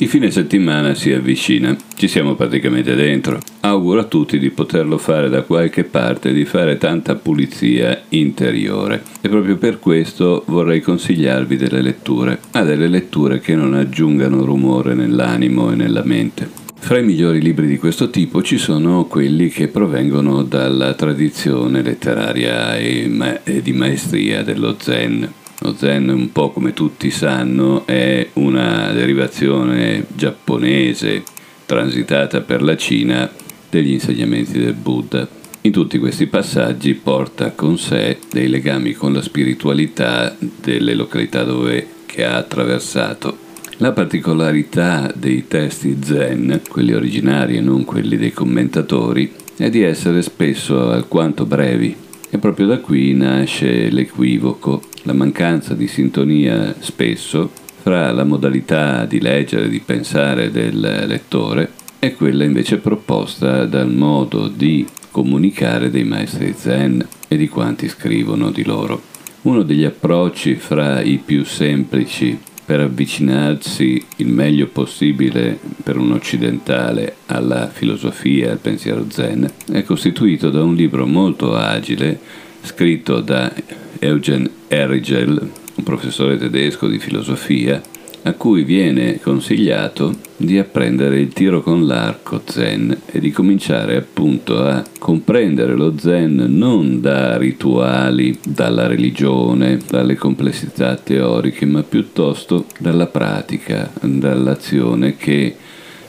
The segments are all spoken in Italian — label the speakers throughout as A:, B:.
A: Il fine settimana si avvicina, ci siamo praticamente dentro. Auguro a tutti di poterlo fare da qualche parte, di fare tanta pulizia interiore. E proprio per questo vorrei consigliarvi delle letture. Ah, delle letture che non aggiungano rumore nell'animo e nella mente. Fra i migliori libri di questo tipo ci sono quelli che provengono dalla tradizione letteraria e, ma- e di maestria dello Zen. Lo Zen, un po' come tutti sanno, è una derivazione giapponese transitata per la Cina degli insegnamenti del Buddha. In tutti questi passaggi porta con sé dei legami con la spiritualità delle località dove, che ha attraversato. La particolarità dei testi zen, quelli originari e non quelli dei commentatori, è di essere spesso alquanto brevi e proprio da qui nasce l'equivoco la mancanza di sintonia spesso fra la modalità di leggere, di pensare del lettore e quella invece proposta dal modo di comunicare dei maestri zen e di quanti scrivono di loro. Uno degli approcci fra i più semplici per avvicinarsi il meglio possibile per un occidentale alla filosofia e al pensiero zen è costituito da un libro molto agile scritto da Eugen Erigel, un professore tedesco di filosofia, a cui viene consigliato di apprendere il tiro con l'arco zen e di cominciare appunto a comprendere lo zen non da rituali, dalla religione, dalle complessità teoriche, ma piuttosto dalla pratica, dall'azione che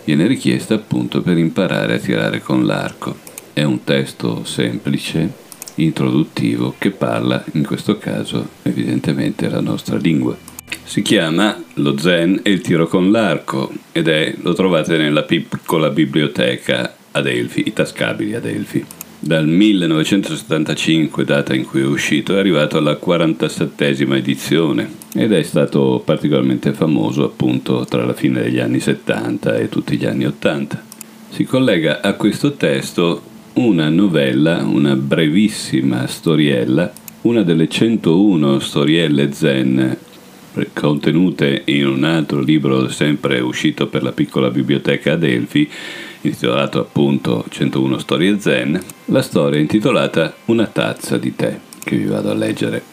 A: viene richiesta appunto per imparare a tirare con l'arco. È un testo semplice, introduttivo che parla, in questo caso, evidentemente la nostra lingua. Si chiama Lo Zen e il tiro con l'arco ed è, lo trovate nella piccola biblioteca ad Elfi, i tascabili ad Elfi. Dal 1975, data in cui è uscito, è arrivato alla 47esima edizione ed è stato particolarmente famoso appunto tra la fine degli anni 70 e tutti gli anni 80. Si collega a questo testo una novella, una brevissima storiella, una delle 101 storielle zen contenute in un altro libro sempre uscito per la piccola biblioteca ad Elfi, intitolato appunto 101 storie zen, la storia intitolata Una tazza di tè, che vi vado a leggere.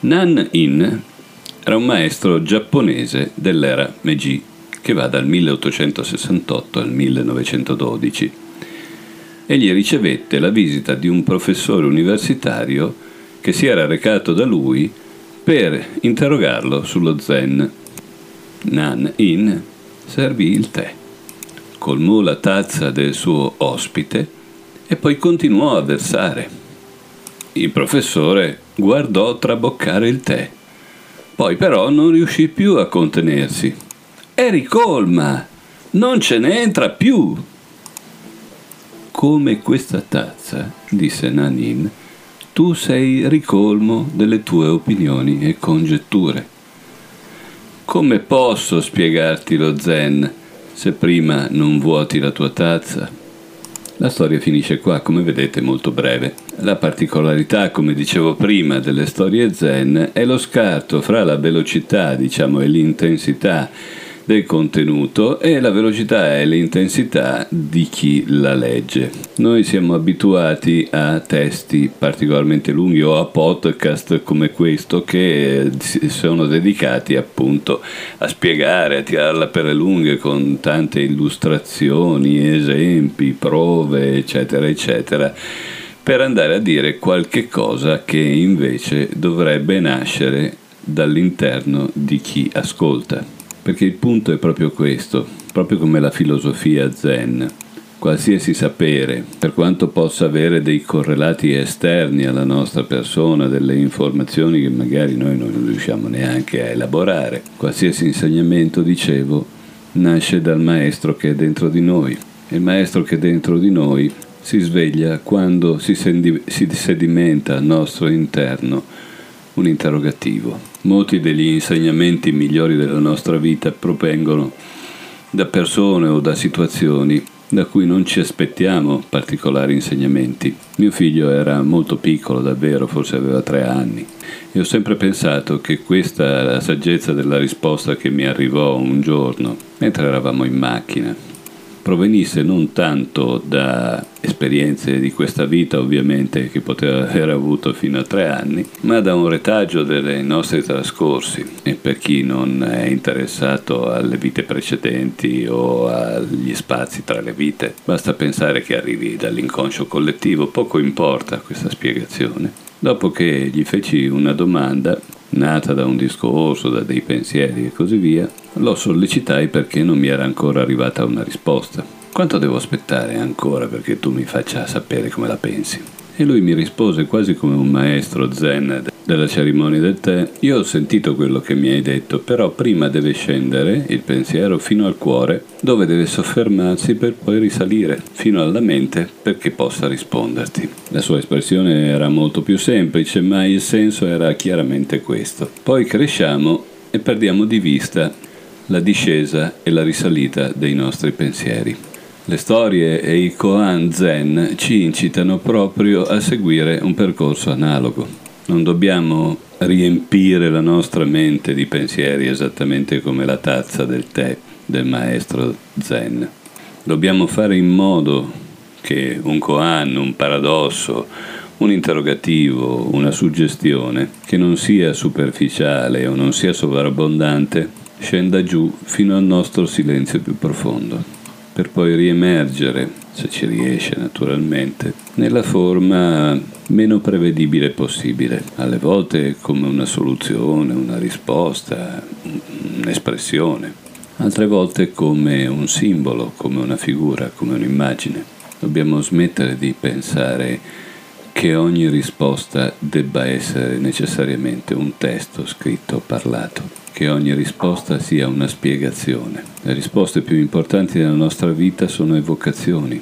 A: Nan In era un maestro giapponese dell'era Meiji, che va dal 1868 al 1912 egli ricevette la visita di un professore universitario che si era recato da lui per interrogarlo sullo zen. Nan In servì il tè, colmò la tazza del suo ospite e poi continuò a versare. Il professore guardò traboccare il tè, poi però non riuscì più a contenersi. È ricolma, non ce ne entra più, come questa tazza, disse Nanin, tu sei ricolmo delle tue opinioni e congetture. Come posso spiegarti lo zen se prima non vuoti la tua tazza? La storia finisce qua, come vedete, molto breve. La particolarità, come dicevo prima, delle storie zen è lo scarto fra la velocità, diciamo, e l'intensità del contenuto e la velocità e l'intensità di chi la legge. Noi siamo abituati a testi particolarmente lunghi o a podcast come questo che sono dedicati appunto a spiegare, a tirarla per le lunghe con tante illustrazioni, esempi, prove, eccetera, eccetera per andare a dire qualche cosa che invece dovrebbe nascere dall'interno di chi ascolta perché il punto è proprio questo, proprio come la filosofia zen. Qualsiasi sapere, per quanto possa avere dei correlati esterni alla nostra persona, delle informazioni che magari noi non riusciamo neanche a elaborare, qualsiasi insegnamento, dicevo, nasce dal maestro che è dentro di noi. E il maestro che è dentro di noi si sveglia quando si, sedimenta al nostro interno un interrogativo. Molti degli insegnamenti migliori della nostra vita provengono da persone o da situazioni da cui non ci aspettiamo particolari insegnamenti. Mio figlio era molto piccolo, davvero, forse aveva tre anni, e ho sempre pensato che questa è la saggezza della risposta che mi arrivò un giorno, mentre eravamo in macchina provenisse non tanto da esperienze di questa vita ovviamente che poteva aver avuto fino a tre anni, ma da un retaggio dei nostri trascorsi e per chi non è interessato alle vite precedenti o agli spazi tra le vite, basta pensare che arrivi dall'inconscio collettivo, poco importa questa spiegazione. Dopo che gli feci una domanda, nata da un discorso, da dei pensieri e così via, lo sollecitai perché non mi era ancora arrivata una risposta. Quanto devo aspettare ancora perché tu mi faccia sapere come la pensi? E lui mi rispose quasi come un maestro zen della cerimonia del tè, io ho sentito quello che mi hai detto, però prima deve scendere il pensiero fino al cuore, dove deve soffermarsi per poi risalire fino alla mente perché possa risponderti. La sua espressione era molto più semplice, ma il senso era chiaramente questo. Poi cresciamo e perdiamo di vista la discesa e la risalita dei nostri pensieri. Le storie e i koan zen ci incitano proprio a seguire un percorso analogo. Non dobbiamo riempire la nostra mente di pensieri esattamente come la tazza del tè del maestro zen. Dobbiamo fare in modo che un koan, un paradosso, un interrogativo, una suggestione, che non sia superficiale o non sia sovrabbondante, scenda giù fino al nostro silenzio più profondo, per poi riemergere, se ci riesce naturalmente, nella forma meno prevedibile possibile, alle volte come una soluzione, una risposta, un'espressione, altre volte come un simbolo, come una figura, come un'immagine. Dobbiamo smettere di pensare che ogni risposta debba essere necessariamente un testo scritto o parlato che ogni risposta sia una spiegazione. Le risposte più importanti della nostra vita sono evocazioni,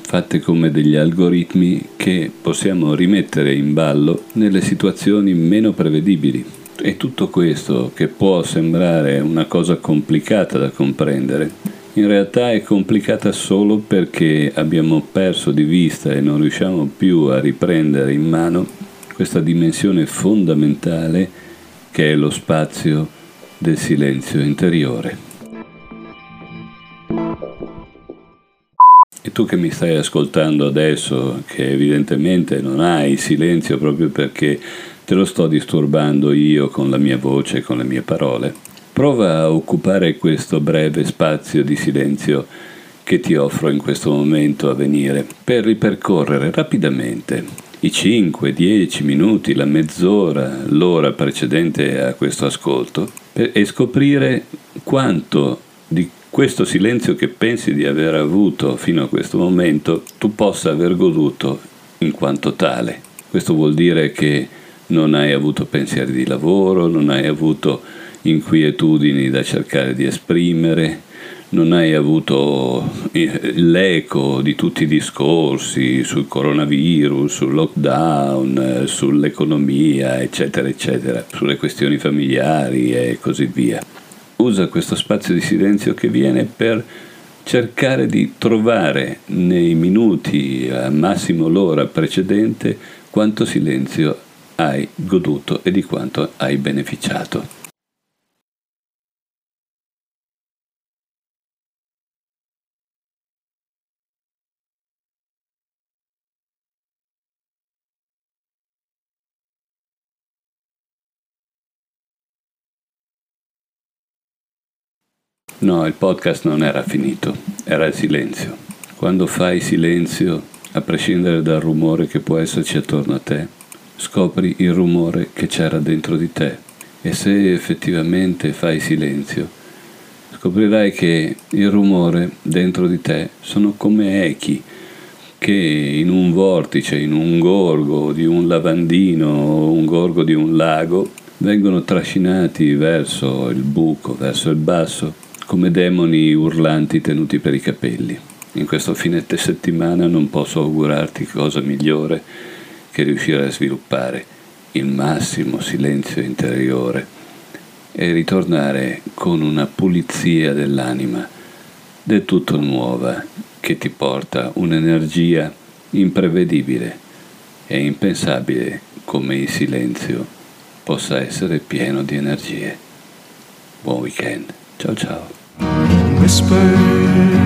A: fatte come degli algoritmi che possiamo rimettere in ballo nelle situazioni meno prevedibili. E tutto questo, che può sembrare una cosa complicata da comprendere, in realtà è complicata solo perché abbiamo perso di vista e non riusciamo più a riprendere in mano questa dimensione fondamentale che è lo spazio del silenzio interiore. E tu che mi stai ascoltando adesso, che evidentemente non hai silenzio proprio perché te lo sto disturbando io con la mia voce, con le mie parole, prova a occupare questo breve spazio di silenzio che ti offro in questo momento a venire per ripercorrere rapidamente i 5, 10 minuti, la mezz'ora, l'ora precedente a questo ascolto e scoprire quanto di questo silenzio che pensi di aver avuto fino a questo momento tu possa aver goduto in quanto tale. Questo vuol dire che non hai avuto pensieri di lavoro, non hai avuto inquietudini da cercare di esprimere, non hai avuto eh, l'eco di tutti i discorsi sul coronavirus, sul lockdown, eh, sull'economia, eccetera, eccetera, sulle questioni familiari e così via. Usa questo spazio di silenzio che viene per cercare di trovare nei minuti, al massimo l'ora precedente, quanto silenzio hai goduto e di quanto hai beneficiato. No, il podcast non era finito, era il silenzio. Quando fai silenzio, a prescindere dal rumore che può esserci attorno a te, scopri il rumore che c'era dentro di te. E se effettivamente fai silenzio, scoprirai che il rumore dentro di te sono come echi che in un vortice, in un gorgo di un lavandino o un gorgo di un lago vengono trascinati verso il buco, verso il basso come demoni urlanti tenuti per i capelli. In questo fine settimana non posso augurarti cosa migliore che riuscire a sviluppare il massimo silenzio interiore e ritornare con una pulizia dell'anima del tutto nuova che ti porta un'energia imprevedibile e impensabile come il silenzio possa essere pieno di energie. Buon weekend, ciao ciao. whisper.